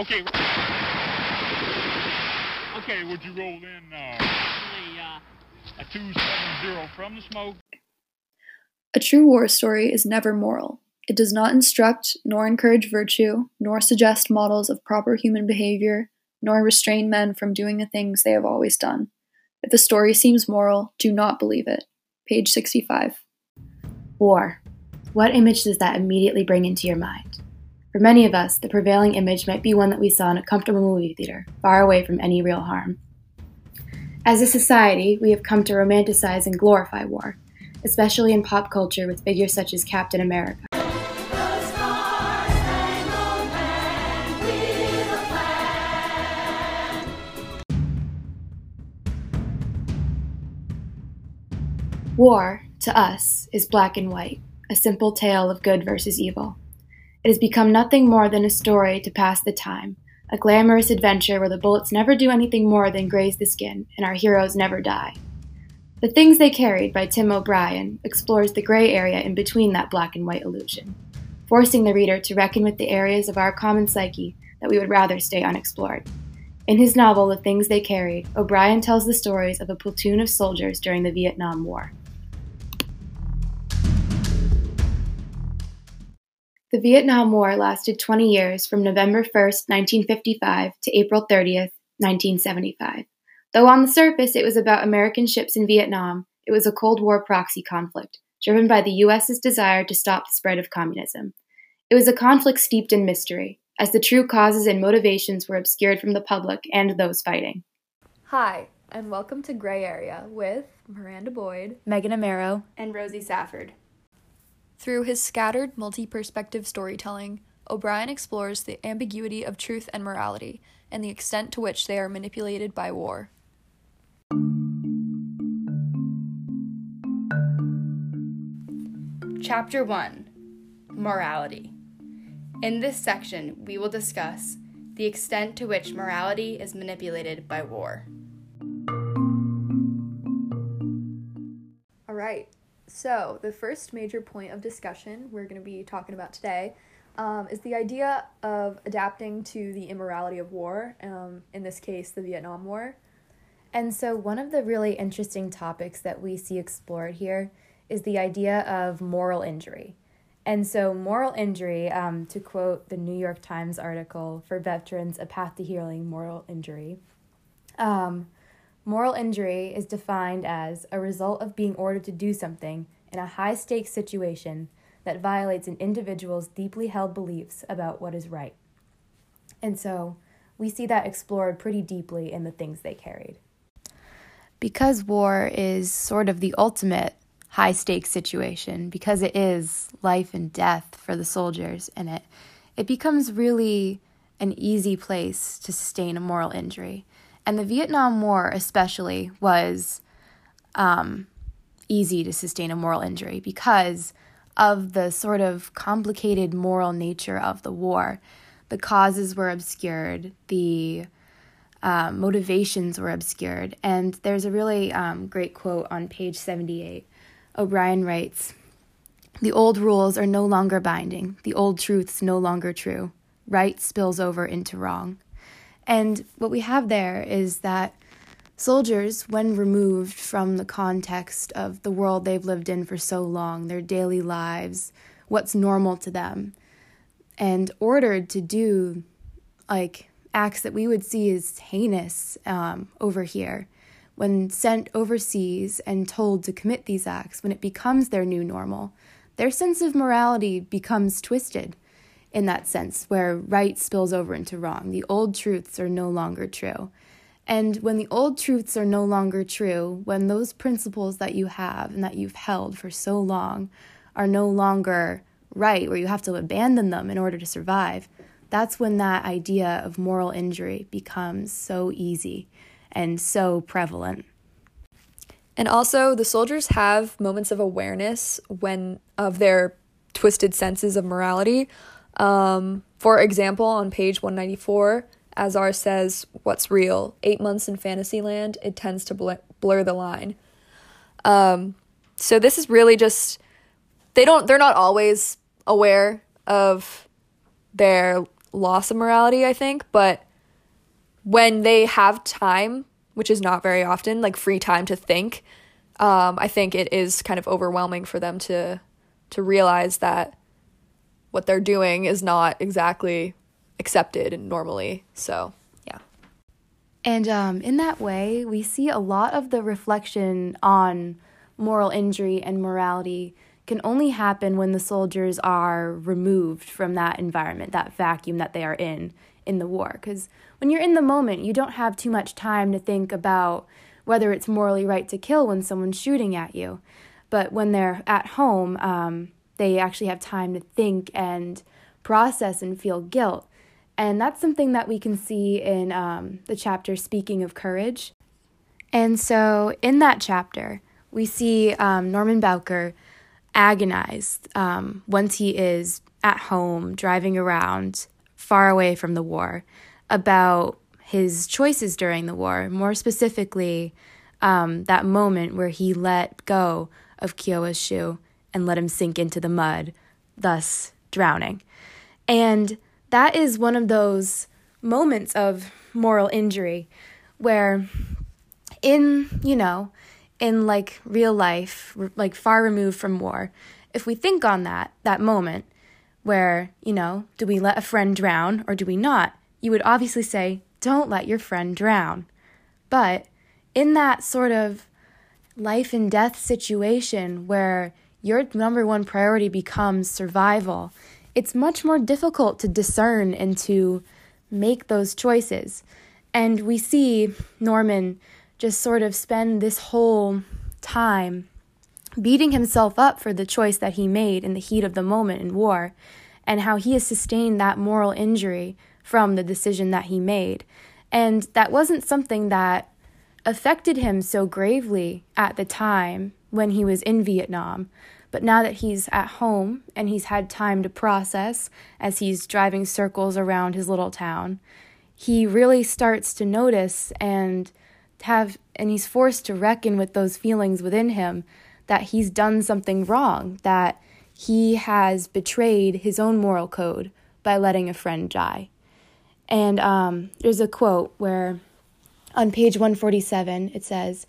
Okay. Okay, would you roll in uh, a 270 from the smoke? A true war story is never moral. It does not instruct, nor encourage virtue, nor suggest models of proper human behavior, nor restrain men from doing the things they have always done. If the story seems moral, do not believe it. Page 65. War. What image does that immediately bring into your mind? For many of us, the prevailing image might be one that we saw in a comfortable movie theater, far away from any real harm. As a society, we have come to romanticize and glorify war, especially in pop culture with figures such as Captain America. War, to us, is black and white, a simple tale of good versus evil. It has become nothing more than a story to pass the time, a glamorous adventure where the bullets never do anything more than graze the skin and our heroes never die. The Things They Carried by Tim O'Brien explores the gray area in between that black and white illusion, forcing the reader to reckon with the areas of our common psyche that we would rather stay unexplored. In his novel, The Things They Carried, O'Brien tells the stories of a platoon of soldiers during the Vietnam War. The Vietnam War lasted 20 years from November 1, 1955 to April 30, 1975. Though on the surface it was about American ships in Vietnam, it was a Cold War proxy conflict, driven by the US's desire to stop the spread of communism. It was a conflict steeped in mystery, as the true causes and motivations were obscured from the public and those fighting. Hi, and welcome to Gray Area with Miranda Boyd, Megan Amaro, and Rosie Safford. Through his scattered, multi perspective storytelling, O'Brien explores the ambiguity of truth and morality and the extent to which they are manipulated by war. Chapter 1 Morality. In this section, we will discuss the extent to which morality is manipulated by war. All right, so the first major point of discussion we're going to be talking about today um, is the idea of adapting to the immorality of war, um, in this case, the Vietnam War. And so, one of the really interesting topics that we see explored here is the idea of moral injury. And so, moral injury, um, to quote the New York Times article for veterans, A Path to Healing Moral Injury, um, moral injury is defined as a result of being ordered to do something in a high stakes situation that violates an individual's deeply held beliefs about what is right. And so, we see that explored pretty deeply in the things they carried. Because war is sort of the ultimate high stakes situation because it is life and death for the soldiers and it it becomes really an easy place to sustain a moral injury. And the Vietnam War especially was um, easy to sustain a moral injury because of the sort of complicated moral nature of the war. The causes were obscured, the uh, motivations were obscured, and there's a really um, great quote on page 78 O'Brien writes The old rules are no longer binding, the old truths no longer true. Right spills over into wrong. And what we have there is that soldiers, when removed from the context of the world they've lived in for so long, their daily lives, what's normal to them, and ordered to do like acts that we would see as heinous um, over here, when sent overseas and told to commit these acts, when it becomes their new normal, their sense of morality becomes twisted in that sense, where right spills over into wrong. The old truths are no longer true. And when the old truths are no longer true, when those principles that you have and that you've held for so long are no longer right, where you have to abandon them in order to survive, that's when that idea of moral injury becomes so easy and so prevalent. And also, the soldiers have moments of awareness when of their twisted senses of morality. Um, for example, on page 194, Azar says, What's real? Eight months in Fantasyland, it tends to bl- blur the line. Um, so this is really just, they don't, they're not always aware of their loss of morality, I think, but when they have time, which is not very often, like free time to think, um, I think it is kind of overwhelming for them to to realize that what they're doing is not exactly accepted normally. So, yeah. And um, in that way, we see a lot of the reflection on moral injury and morality can only happen when the soldiers are removed from that environment, that vacuum that they are in in the war. Because when you're in the moment, you don't have too much time to think about whether it's morally right to kill when someone's shooting at you. But when they're at home, um, they actually have time to think and process and feel guilt. And that's something that we can see in um, the chapter Speaking of Courage. And so in that chapter, we see um, Norman Bowker agonized um, once he is at home, driving around far away from the war, about his choices during the war. More specifically, um, that moment where he let go of Kiowa's shoe and let him sink into the mud, thus drowning. And that is one of those moments of moral injury where, in, you know, in like real life, like far removed from war, if we think on that, that moment where, you know, do we let a friend drown or do we not? You would obviously say, don't let your friend drown. But in that sort of life and death situation where your number one priority becomes survival, it's much more difficult to discern and to make those choices. And we see Norman just sort of spend this whole time beating himself up for the choice that he made in the heat of the moment in war and how he has sustained that moral injury from the decision that he made. And that wasn't something that affected him so gravely at the time when he was in Vietnam. But now that he's at home and he's had time to process as he's driving circles around his little town, he really starts to notice and have and he's forced to reckon with those feelings within him that he's done something wrong, that he has betrayed his own moral code by letting a friend die. And um, there's a quote where on page 147 it says,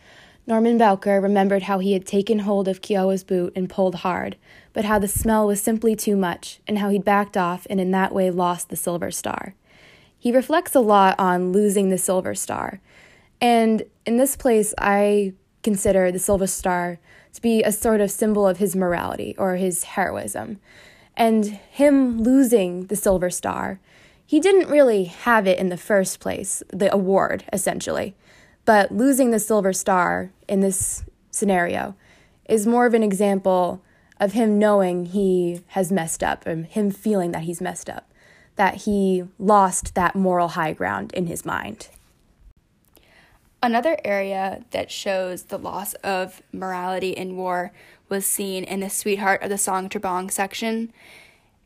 Norman Bowker remembered how he had taken hold of Kiowa's boot and pulled hard, but how the smell was simply too much, and how he'd backed off and in that way lost the Silver Star. He reflects a lot on losing the Silver Star, and in this place, I consider the Silver Star to be a sort of symbol of his morality or his heroism. And him losing the Silver Star, he didn't really have it in the first place, the award, essentially. But losing the Silver Star in this scenario is more of an example of him knowing he has messed up and him feeling that he's messed up, that he lost that moral high ground in his mind. Another area that shows the loss of morality in war was seen in the Sweetheart of the Song Tra Bong section.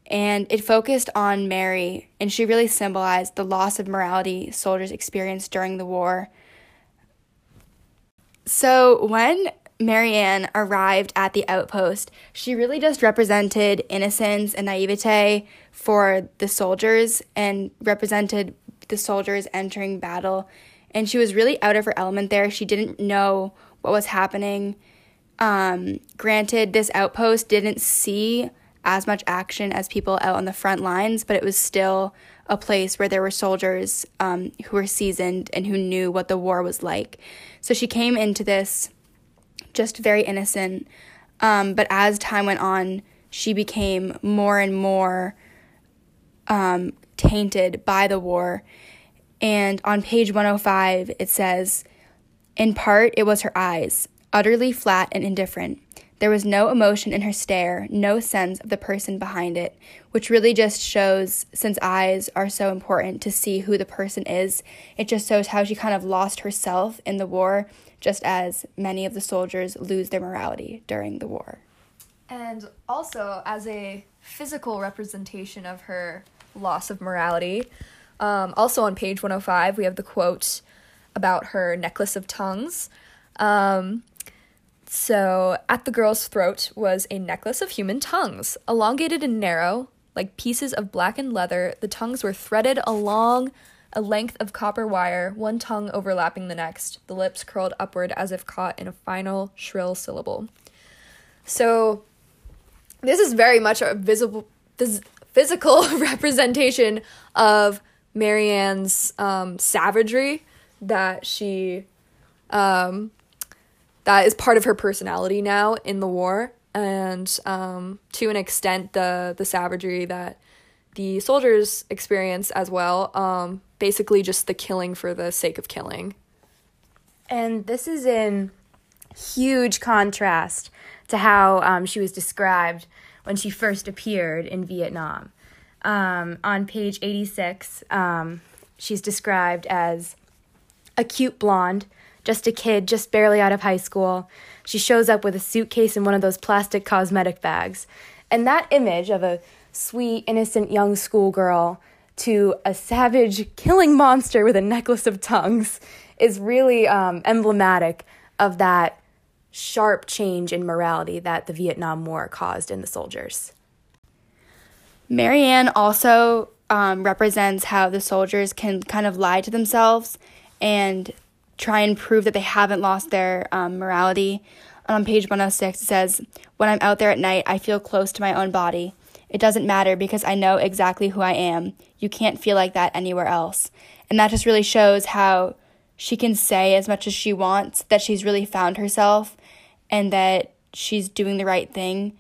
And it focused on Mary, and she really symbolized the loss of morality soldiers experienced during the war. So when Mary Anne arrived at the outpost, she really just represented innocence and naivete for the soldiers and represented the soldiers entering battle and she was really out of her element there. She didn't know what was happening. Um, granted, this outpost didn't see as much action as people out on the front lines, but it was still a place where there were soldiers um, who were seasoned and who knew what the war was like. So she came into this just very innocent. Um, but as time went on, she became more and more um, tainted by the war. And on page 105, it says, In part, it was her eyes, utterly flat and indifferent. There was no emotion in her stare, no sense of the person behind it, which really just shows, since eyes are so important to see who the person is, it just shows how she kind of lost herself in the war, just as many of the soldiers lose their morality during the war. And also, as a physical representation of her loss of morality, um, also on page 105, we have the quote about her necklace of tongues. Um, so, at the girl's throat was a necklace of human tongues, elongated and narrow, Like pieces of blackened leather, the tongues were threaded along a length of copper wire, one tongue overlapping the next, the lips curled upward as if caught in a final shrill syllable. So, this is very much a visible, phys- physical representation of Mary Anne's um, savagery that she, um, that is part of her personality now in the war, and um, to an extent, the the savagery that the soldiers experience as well. Um, basically, just the killing for the sake of killing. And this is in huge contrast to how um, she was described when she first appeared in Vietnam. Um, on page 86, um, she's described as a cute blonde, just a kid, just barely out of high school. She shows up with a suitcase and one of those plastic cosmetic bags. And that image of a sweet, innocent young schoolgirl to a savage killing monster with a necklace of tongues is really um, emblematic of that sharp change in morality that the Vietnam War caused in the soldiers. Mary Anne also um, represents how the soldiers can kind of lie to themselves and try and prove that they haven't lost their um, morality. On page 106, it says, When I'm out there at night, I feel close to my own body. It doesn't matter because I know exactly who I am. You can't feel like that anywhere else. And that just really shows how she can say as much as she wants that she's really found herself and that she's doing the right thing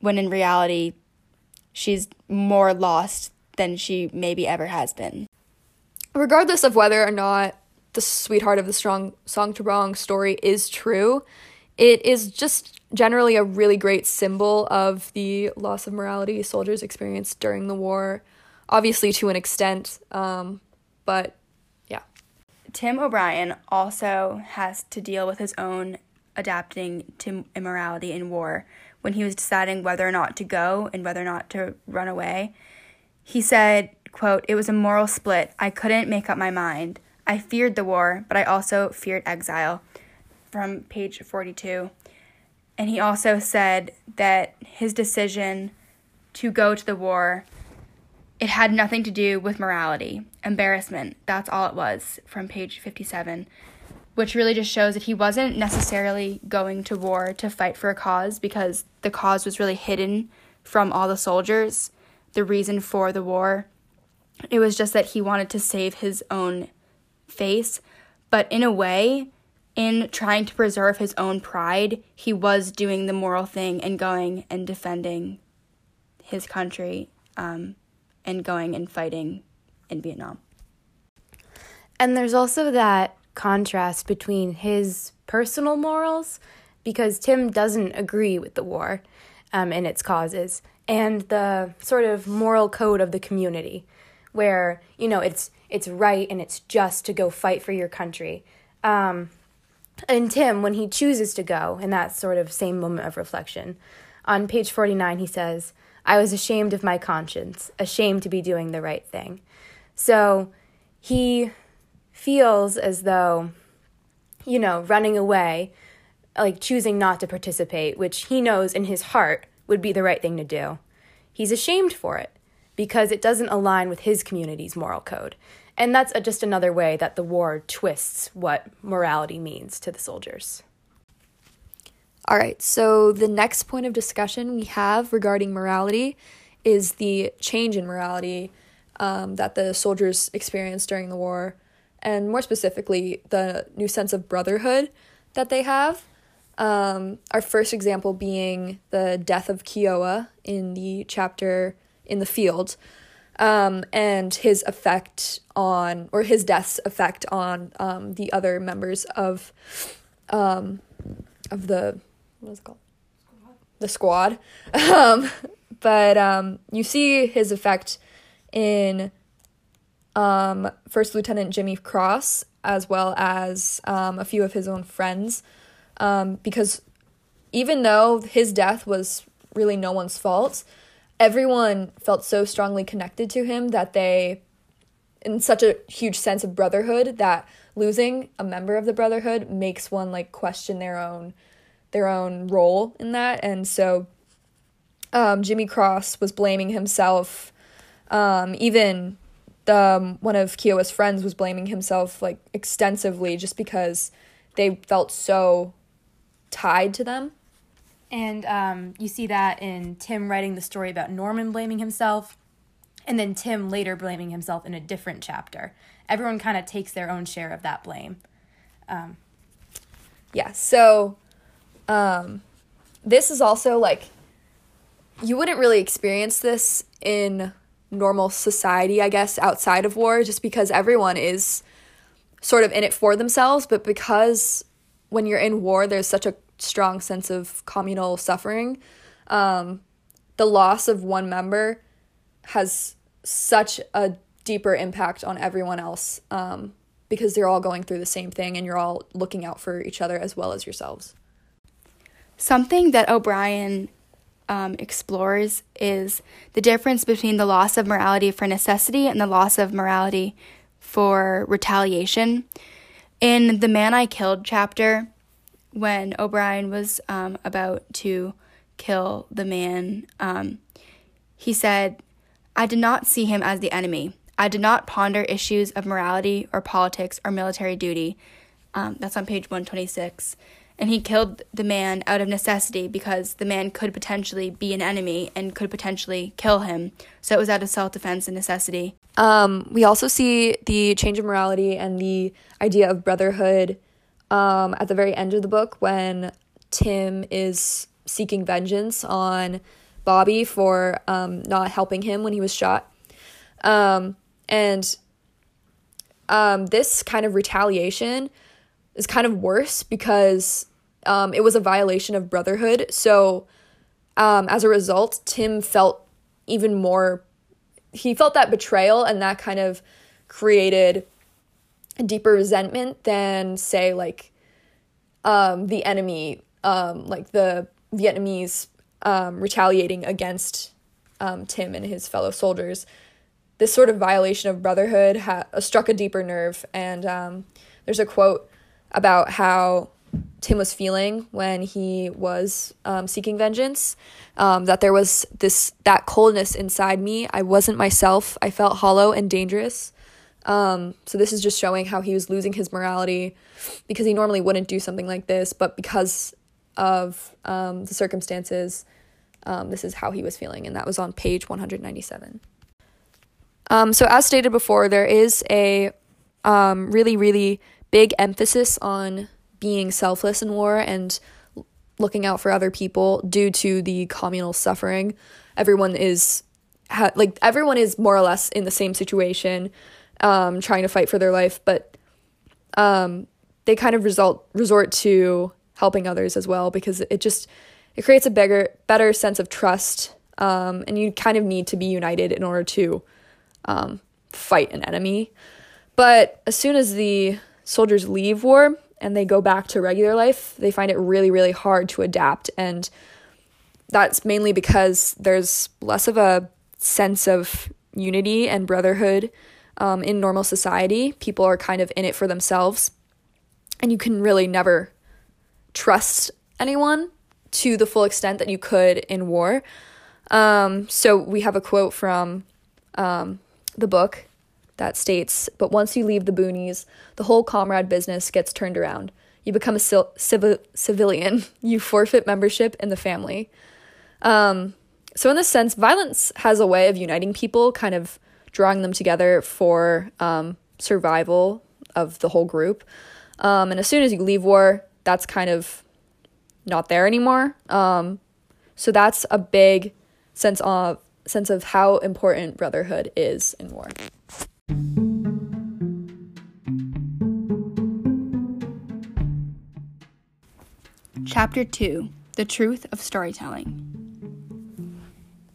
when in reality she's more lost than she maybe ever has been. Regardless of whether or not the sweetheart of the strong Song to wrong story is true, it is just generally a really great symbol of the loss of morality soldiers experienced during the war, obviously to an extent, um, but yeah. Tim O'Brien also has to deal with his own adapting to immorality in war when he was deciding whether or not to go and whether or not to run away. He said, quote, It was a moral split. I couldn't make up my mind. I feared the war, but I also feared exile. From page 42. And he also said that his decision to go to the war it had nothing to do with morality, embarrassment. That's all it was from page 57, which really just shows that he wasn't necessarily going to war to fight for a cause because the cause was really hidden from all the soldiers, the reason for the war. It was just that he wanted to save his own face, but in a way, in trying to preserve his own pride, he was doing the moral thing and going and defending his country um, and going and fighting in Vietnam. And there's also that contrast between his personal morals, because Tim doesn't agree with the war um, and its causes, and the sort of moral code of the community, where you know it's it's right and it's just to go fight for your country. Um, and Tim, when he chooses to go, in that sort of same moment of reflection, on page 49, he says, I was ashamed of my conscience, ashamed to be doing the right thing. So he feels as though, you know, running away, like choosing not to participate, which he knows in his heart would be the right thing to do. He's ashamed for it because it doesn't align with his community's moral code. And that's a, just another way that the war twists what morality means to the soldiers. All right, so the next point of discussion we have regarding morality is the change in morality um, that the soldiers experienced during the war, and more specifically, the new sense of brotherhood that they have. Um, our first example being the death of Kiowa in the chapter in the field, um, and his effect on, or his death's effect on um, the other members of, um, of the what is it called? Squad. The squad. Um, but um, you see his effect in um, First Lieutenant Jimmy Cross as well as um, a few of his own friends, um, because even though his death was really no one's fault, everyone felt so strongly connected to him that they, in such a huge sense of brotherhood, that losing a member of the brotherhood makes one like question their own their own role in that and so um, Jimmy Cross was blaming himself. Um, even the um, one of Kiowa's friends was blaming himself like extensively just because they felt so tied to them. And um, you see that in Tim writing the story about Norman blaming himself, and then Tim later blaming himself in a different chapter. Everyone kind of takes their own share of that blame. Um, yeah, so um, this is also like you wouldn't really experience this in normal society, I guess, outside of war, just because everyone is sort of in it for themselves. But because when you're in war, there's such a strong sense of communal suffering. Um, the loss of one member has such a deeper impact on everyone else um, because they're all going through the same thing and you're all looking out for each other as well as yourselves. Something that O'Brien um, explores is the difference between the loss of morality for necessity and the loss of morality for retaliation. In the Man I Killed chapter, when O'Brien was um, about to kill the man, um, he said, I did not see him as the enemy. I did not ponder issues of morality or politics or military duty. Um, that's on page 126. And he killed the man out of necessity because the man could potentially be an enemy and could potentially kill him. So it was out of self defense and necessity. Um, we also see the change of morality and the idea of brotherhood um, at the very end of the book when Tim is seeking vengeance on Bobby for um, not helping him when he was shot. Um, and um, this kind of retaliation is kind of worse because um, it was a violation of brotherhood. So um, as a result, Tim felt even more, he felt that betrayal and that kind of created deeper resentment than, say, like um, the enemy, um, like the Vietnamese um, retaliating against um, Tim and his fellow soldiers. This sort of violation of brotherhood ha- struck a deeper nerve. And um, there's a quote about how Tim was feeling when he was um, seeking vengeance. That there was this that coldness inside me. I wasn't myself. I felt hollow and dangerous. Um, so this is just showing how he was losing his morality because he normally wouldn't do something like this, but because of um, the circumstances, um, this is how he was feeling, and that was on page 197. Um, so as stated before, there is a um, really, really big emphasis on being selfless in war and looking out for other people due to the communal suffering. Everyone is ha- like everyone is more or less in the same situation, um, trying to fight for their life, but um, they kind of result resort to helping others as well because it just it creates a bigger better sense of trust, um, and you kind of need to be united in order to um, fight an enemy. But as soon as the soldiers leave war, and they go back to regular life, they find it really, really hard to adapt. And that's mainly because there's less of a sense of unity and brotherhood um, in normal society. People are kind of in it for themselves. And you can really never trust anyone to the full extent that you could in war. Um, so we have a quote from um, the book that states, But once you leave the boonies, the whole comrade business gets turned around. You become a civil- civilian. You forfeit membership in the family. Um, so, in this sense, violence has a way of uniting people, kind of drawing them together for um, survival of the whole group. Um, and as soon as you leave war, that's kind of not there anymore. Um, so that's a big sense of sense of how important brotherhood is in war. Chapter 2 The Truth of Storytelling.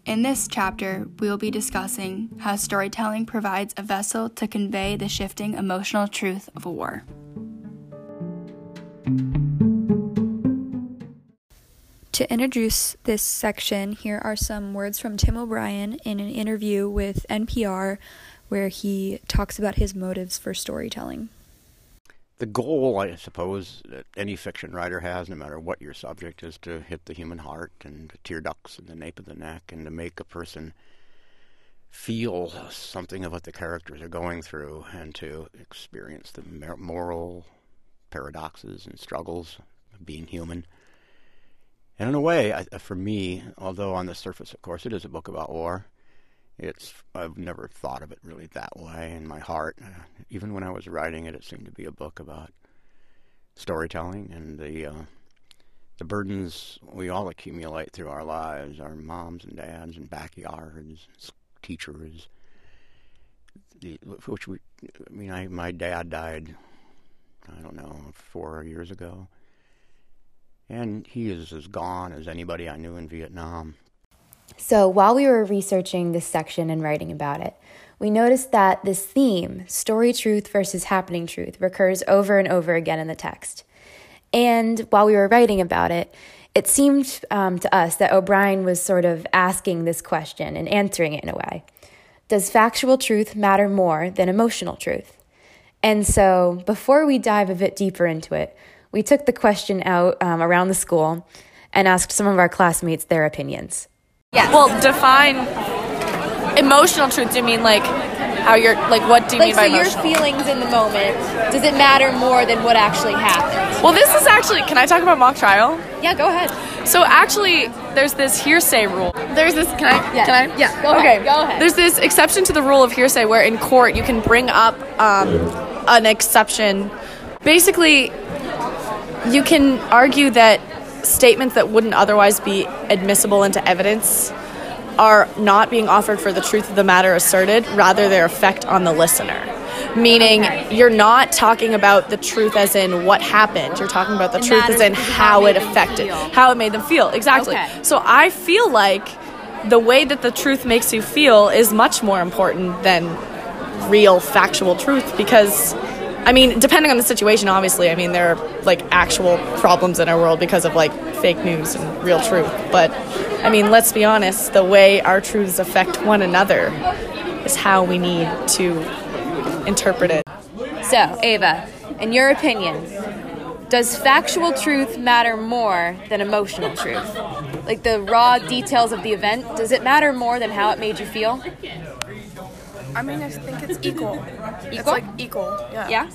In this chapter, we will be discussing how storytelling provides a vessel to convey the shifting emotional truth of a war. To introduce this section, here are some words from Tim O'Brien in an interview with NPR where he talks about his motives for storytelling. The goal, I suppose, that any fiction writer has, no matter what your subject, is to hit the human heart and the tear ducts and the nape of the neck and to make a person feel something of what the characters are going through and to experience the moral paradoxes and struggles of being human. And in a way, I, for me, although on the surface, of course, it is a book about war, it's I've never thought of it really that way in my heart. Uh, even when I was writing it, it seemed to be a book about storytelling and the uh, the burdens we all accumulate through our lives, our moms and dads and backyards, teachers. The, which we, I mean, I my dad died. I don't know, four years ago, and he is as gone as anybody I knew in Vietnam. So, while we were researching this section and writing about it, we noticed that this theme, story truth versus happening truth, recurs over and over again in the text. And while we were writing about it, it seemed um, to us that O'Brien was sort of asking this question and answering it in a way. Does factual truth matter more than emotional truth? And so, before we dive a bit deeper into it, we took the question out um, around the school and asked some of our classmates their opinions. Yes. Well, define emotional truth. Do you mean like how you're like what do you like, mean by so emotional? your feelings in the moment does it matter more than what actually happened? Well, this is actually. Can I talk about mock trial? Yeah, go ahead. So actually, there's this hearsay rule. There's this. Can I? Yeah. Can I? Yeah. Go okay. ahead. Go ahead. There's this exception to the rule of hearsay where in court you can bring up um, an exception. Basically, you can argue that statements that wouldn't otherwise be admissible into evidence are not being offered for the truth of the matter asserted, rather their effect on the listener. Meaning, you're not talking about the truth as in what happened. You're talking about the it truth as in how it affected, how it made them feel. Exactly. Okay. So I feel like the way that the truth makes you feel is much more important than real factual truth because I mean, depending on the situation, obviously, I mean, there are like actual problems in our world because of like fake news and real truth. But I mean, let's be honest, the way our truths affect one another is how we need to interpret it. So, Ava, in your opinion, does factual truth matter more than emotional truth? Like the raw details of the event, does it matter more than how it made you feel? I mean, I think it's equal. Equal? It's like equal. Yeah. Yeah.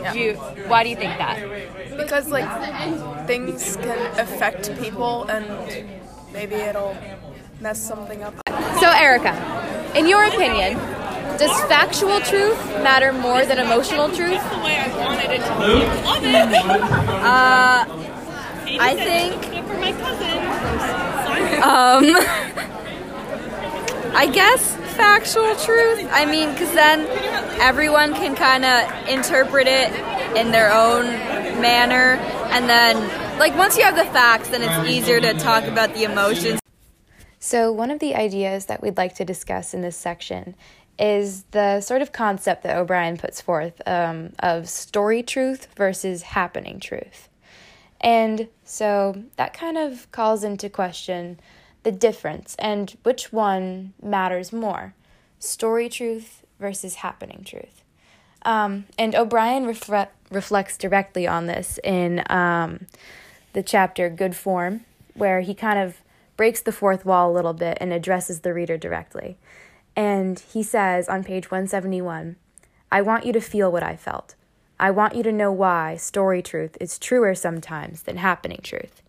Yeah. Do you, why do you think that? Because like things can affect people, and maybe it'll mess something up. So, Erica, in your opinion, does factual truth matter more than emotional truth? Uh, I think. For my cousin. Um, I guess factual truth. I mean, because then everyone can kind of interpret it in their own manner, and then, like, once you have the facts, then it's easier to talk about the emotions. So, one of the ideas that we'd like to discuss in this section is the sort of concept that O'Brien puts forth um, of story truth versus happening truth. And so that kind of calls into question the difference and which one matters more story truth versus happening truth. Um, and O'Brien refre- reflects directly on this in um, the chapter Good Form, where he kind of breaks the fourth wall a little bit and addresses the reader directly. And he says on page 171 I want you to feel what I felt. I want you to know why story truth is truer sometimes than happening truth.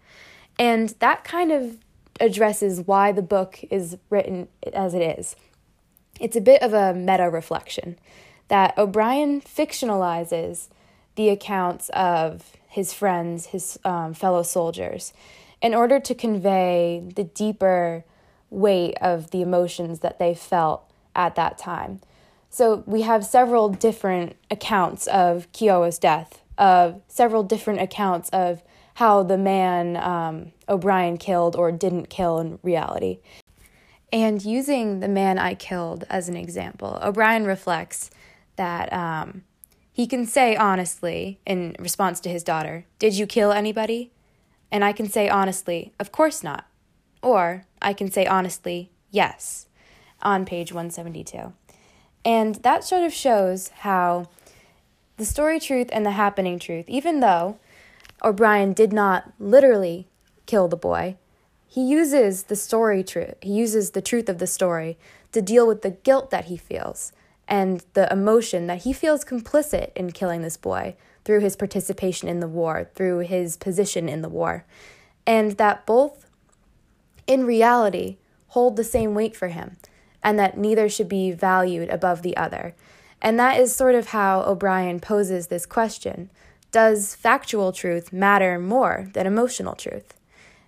And that kind of addresses why the book is written as it is. It's a bit of a meta reflection that O'Brien fictionalizes the accounts of his friends, his um, fellow soldiers, in order to convey the deeper weight of the emotions that they felt at that time. So we have several different accounts of Kiowa's death, of several different accounts of how the man um, O'Brien killed or didn't kill in reality. And using the man I killed as an example, O'Brien reflects that um, he can say honestly, in response to his daughter, Did you kill anybody? And I can say honestly, Of course not. Or I can say honestly, Yes, on page 172. And that sort of shows how the story truth and the happening truth, even though O'Brien did not literally kill the boy, he uses the story truth, he uses the truth of the story to deal with the guilt that he feels and the emotion that he feels complicit in killing this boy through his participation in the war, through his position in the war, and that both in reality hold the same weight for him, and that neither should be valued above the other. And that is sort of how O'Brien poses this question Does factual truth matter more than emotional truth?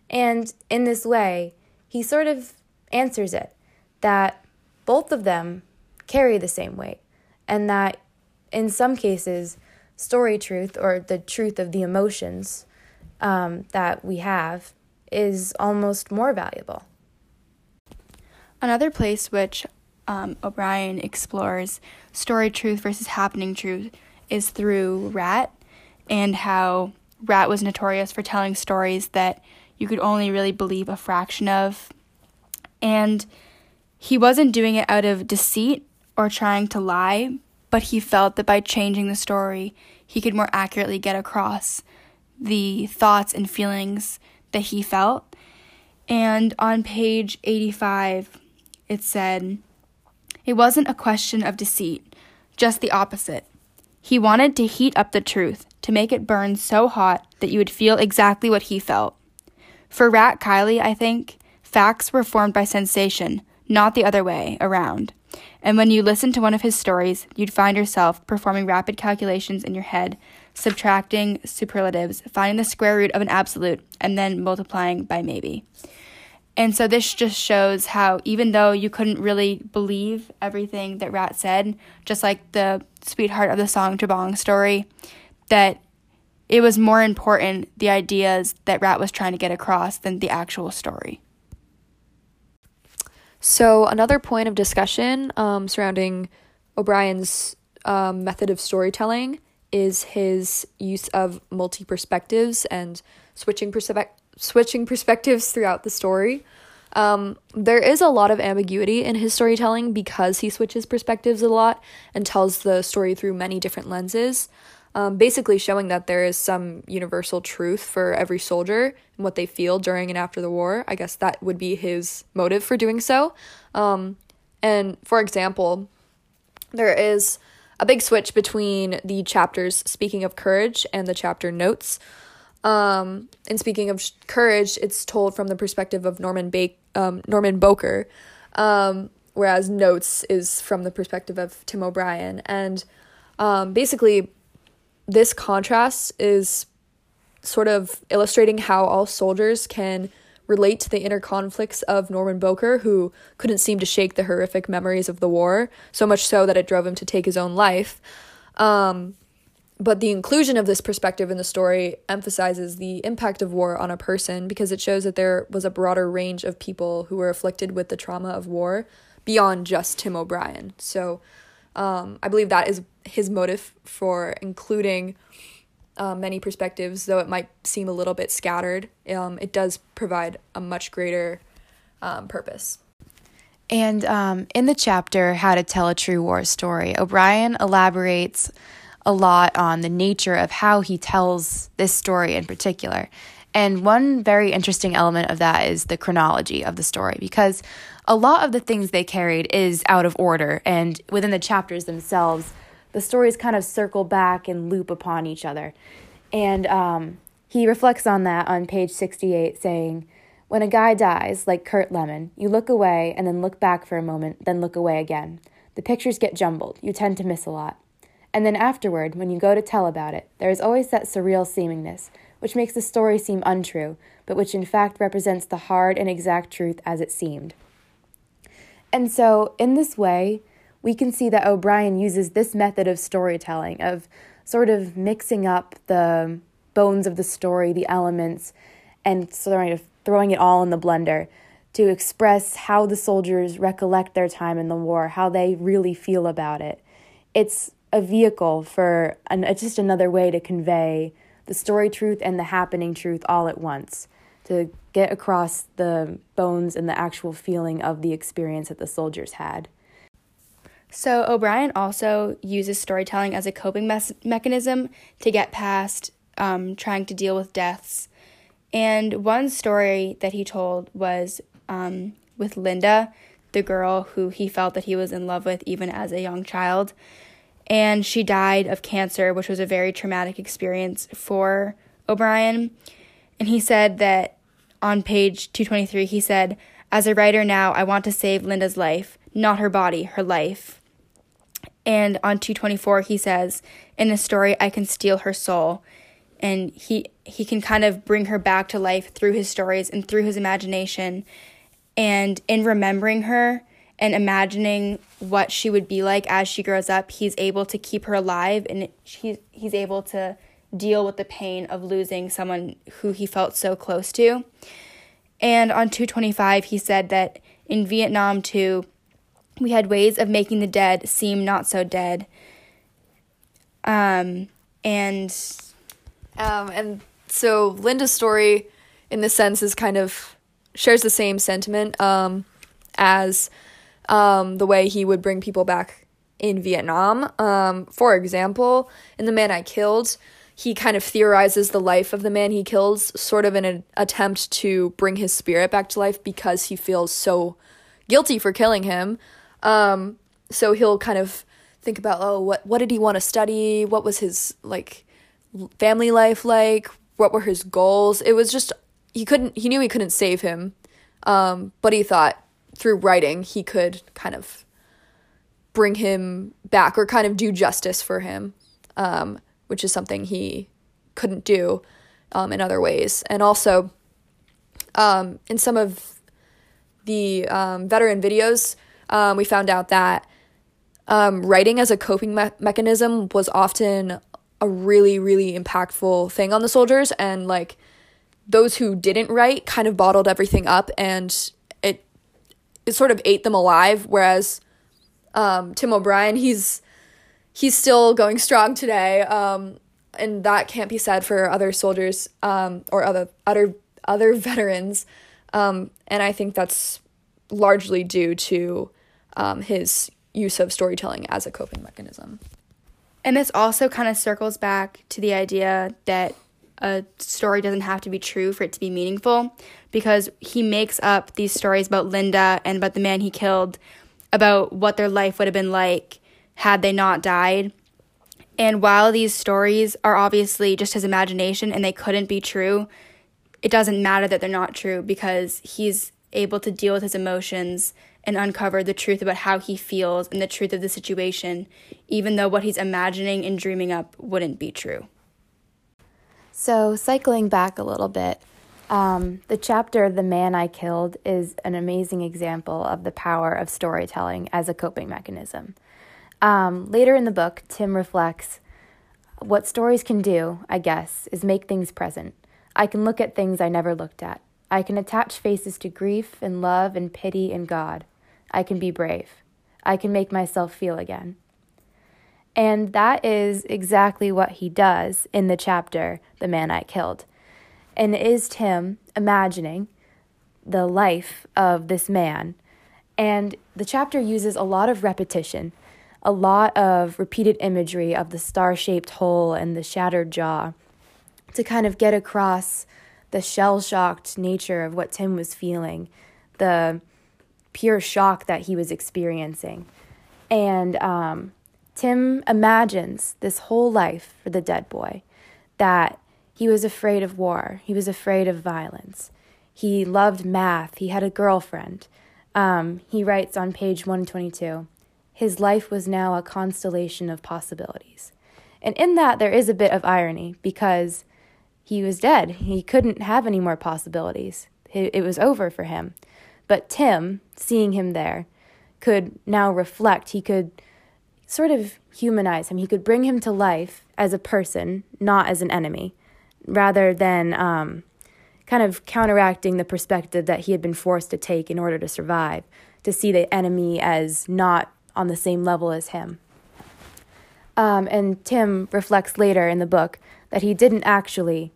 And in this way, he sort of answers it that both of them carry the same weight, and that in some cases, story truth or the truth of the emotions um, that we have is almost more valuable. Another place which um, O'Brien explores story truth versus happening truth is through Rat and how Rat was notorious for telling stories that you could only really believe a fraction of. And he wasn't doing it out of deceit or trying to lie, but he felt that by changing the story, he could more accurately get across the thoughts and feelings that he felt. And on page 85, it said, It wasn't a question of deceit, just the opposite. He wanted to heat up the truth, to make it burn so hot that you would feel exactly what he felt. For Rat Kiley, I think, facts were formed by sensation, not the other way around. And when you listen to one of his stories, you'd find yourself performing rapid calculations in your head, subtracting superlatives, finding the square root of an absolute, and then multiplying by maybe. And so this just shows how even though you couldn't really believe everything that Rat said, just like the sweetheart of the song Tra Bong story, that it was more important the ideas that Rat was trying to get across than the actual story. So, another point of discussion um, surrounding O'Brien's um, method of storytelling is his use of multi perspectives and switching, perspe- switching perspectives throughout the story. Um, there is a lot of ambiguity in his storytelling because he switches perspectives a lot and tells the story through many different lenses um, basically showing that there is some universal truth for every soldier and what they feel during and after the war. I guess that would be his motive for doing so. Um, and for example, there is a big switch between the chapters speaking of courage and the chapter notes. Um, and speaking of sh- courage, it's told from the perspective of Norman ba- um, Norman Bowker, um, whereas notes is from the perspective of Tim O'Brien. And um, basically, this contrast is sort of illustrating how all soldiers can relate to the inner conflicts of Norman Bowker, who couldn't seem to shake the horrific memories of the war, so much so that it drove him to take his own life. Um, but the inclusion of this perspective in the story emphasizes the impact of war on a person because it shows that there was a broader range of people who were afflicted with the trauma of war beyond just Tim O'Brien. So um, I believe that is his motive for including uh, many perspectives, though it might seem a little bit scattered. Um, it does provide a much greater um, purpose. And um, in the chapter, How to Tell a True War Story, O'Brien elaborates a lot on the nature of how he tells this story in particular. And one very interesting element of that is the chronology of the story, because a lot of the things they carried is out of order, and within the chapters themselves, the stories kind of circle back and loop upon each other. And um, he reflects on that on page 68, saying, When a guy dies, like Curt Lemon, you look away and then look back for a moment, then look away again. The pictures get jumbled, you tend to miss a lot. And then afterward, when you go to tell about it, there is always that surreal seemingness which makes the story seem untrue, but which in fact represents the hard and exact truth as it seemed. And so, in this way, we can see that O'Brien uses this method of storytelling, of sort of mixing up the bones of the story, the elements, and sort of throwing it all in the blender to express how the soldiers recollect their time in the war, how they really feel about it. It's a vehicle for an, just another way to convey the story truth and the happening truth all at once to get across the bones and the actual feeling of the experience that the soldiers had. So, O'Brien also uses storytelling as a coping mes- mechanism to get past um, trying to deal with deaths. And one story that he told was um, with Linda, the girl who he felt that he was in love with even as a young child. And she died of cancer, which was a very traumatic experience for O'Brien. And he said that on page 223, he said, As a writer now, I want to save Linda's life, not her body, her life. And on 224, he says, In a story, I can steal her soul. And he, he can kind of bring her back to life through his stories and through his imagination. And in remembering her and imagining what she would be like as she grows up, he's able to keep her alive and he's, he's able to deal with the pain of losing someone who he felt so close to. And on 225, he said that in Vietnam, too, we had ways of making the dead seem not so dead. Um, and um, and so Linda's story, in this sense, is kind of shares the same sentiment um, as um, the way he would bring people back in Vietnam. Um, for example, in The Man I Killed, he kind of theorizes the life of the man he kills, sort of in an attempt to bring his spirit back to life because he feels so guilty for killing him. Um, so he'll kind of think about, oh, what what did he want to study? What was his like family life like? What were his goals? It was just he couldn't he knew he couldn't save him. Um, but he thought through writing he could kind of bring him back or kind of do justice for him. Um, which is something he couldn't do um, in other ways. And also, um, in some of the um, veteran videos, um, we found out that um, writing as a coping me- mechanism was often a really, really impactful thing on the soldiers. And like those who didn't write kind of bottled everything up and it, it sort of ate them alive. Whereas um, Tim O'Brien, he's he's still going strong today. Um, and that can't be said for other soldiers um, or other other other veterans. Um, and I think that's largely due to um, his use of storytelling as a coping mechanism. And this also kind of circles back to the idea that a story doesn't have to be true for it to be meaningful because he makes up these stories about Linda and about the man he killed, about what their life would have been like had they not died. And while these stories are obviously just his imagination and they couldn't be true, it doesn't matter that they're not true because he's able to deal with his emotions and uncover the truth about how he feels and the truth of the situation, even though what he's imagining and dreaming up wouldn't be true. So, cycling back a little bit, um, the chapter The Man I Killed is an amazing example of the power of storytelling as a coping mechanism. Um, later in the book, Tim reflects what stories can do, I guess, is make things present. I can look at things I never looked at. I can attach faces to grief and love and pity and God. I can be brave. I can make myself feel again. And that is exactly what he does in the chapter, The Man I Killed. And it is Tim imagining the life of this man. And the chapter uses a lot of repetition a lot of repeated imagery of the star shaped hole and the shattered jaw to kind of get across the shell shocked nature of what Tim was feeling, the pure shock that he was experiencing. And um, Tim imagines this whole life for the dead boy that he was afraid of war, he was afraid of violence, he loved math, he had a girlfriend. Um, he writes on page 122 his life was now a constellation of possibilities. And in that, there is a bit of irony because he was dead. He couldn't have any more possibilities. It was over for him. But Tim, seeing him there, could now reflect. He could sort of humanize him. He could bring him to life as a person, not as an enemy, rather than um, kind of counteracting the perspective that he had been forced to take in order to survive, to see the enemy as not on the same level as him. Um, and Tim reflects later in the book that he didn't actually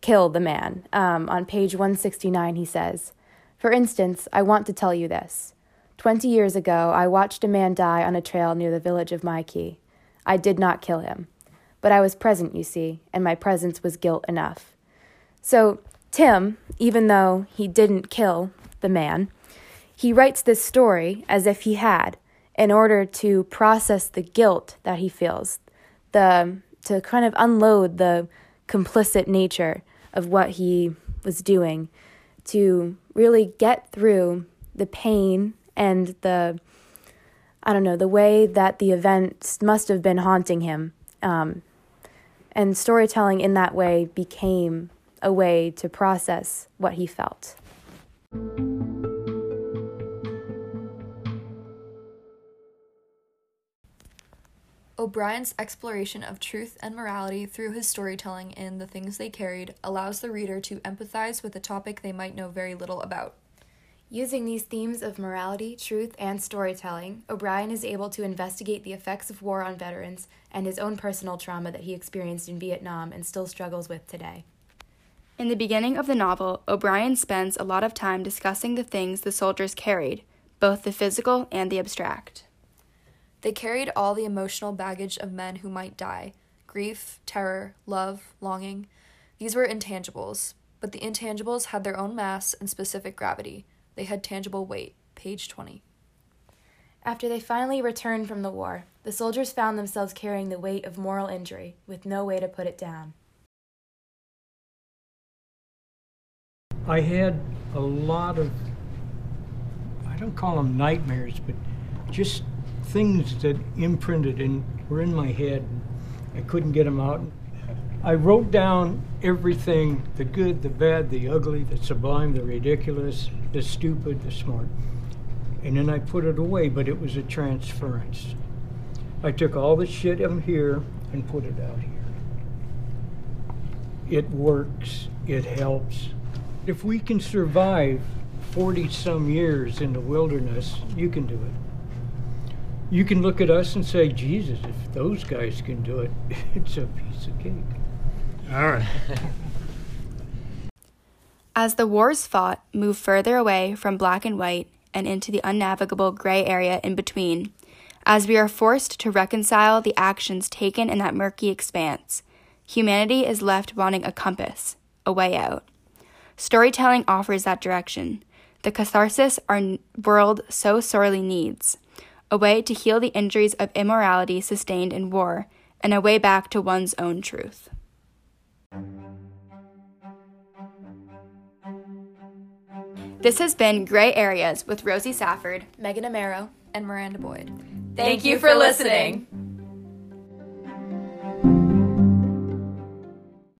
kill the man. Um, on page 169, he says, For instance, I want to tell you this. Twenty years ago, I watched a man die on a trail near the village of My Khe. I did not kill him, but I was present, you see, and my presence was guilt enough. So, Tim, even though he didn't kill the man, he writes this story as if he had, in order to process the guilt that he feels, the to kind of unload the complicit nature of what he was doing, to really get through the pain and the I don't know the way that the events must have been haunting him. Um, and storytelling in that way became a way to process what he felt. O'Brien's exploration of truth and morality through his storytelling in The Things They Carried allows the reader to empathize with a topic they might know very little about. Using these themes of morality, truth, and storytelling, O'Brien is able to investigate the effects of war on veterans and his own personal trauma that he experienced in Vietnam and still struggles with today. In the beginning of the novel, O'Brien spends a lot of time discussing the things the soldiers carried, both the physical and the abstract. They carried all the emotional baggage of men who might die grief, terror, love, longing. These were intangibles, but the intangibles had their own mass and specific gravity. They had tangible weight. Page 20. After they finally returned from the war, the soldiers found themselves carrying the weight of moral injury with no way to put it down. I had a lot of, I don't call them nightmares, but just things that imprinted and were in my head. I couldn't get them out. I wrote down everything the good, the bad, the ugly, the sublime, the ridiculous, the stupid, the smart. And then I put it away, but it was a transference. I took all the shit in here and put it out here. It works, it helps. If we can survive 40 some years in the wilderness, you can do it you can look at us and say, Jesus, if those guys can do it, it's a piece of cake. All right. As the wars fought move further away from black and white and into the unnavigable gray area in between, as we are forced to reconcile the actions taken in that murky expanse, humanity is left wanting a compass, a way out. Storytelling offers that direction, the catharsis our world so sorely needs a way to heal the injuries of immorality sustained in war, and a way back to one's own truth. This has been Gray Areas with Rosie Safford, Megan Amaro, and Miranda Boyd. Thank you for listening.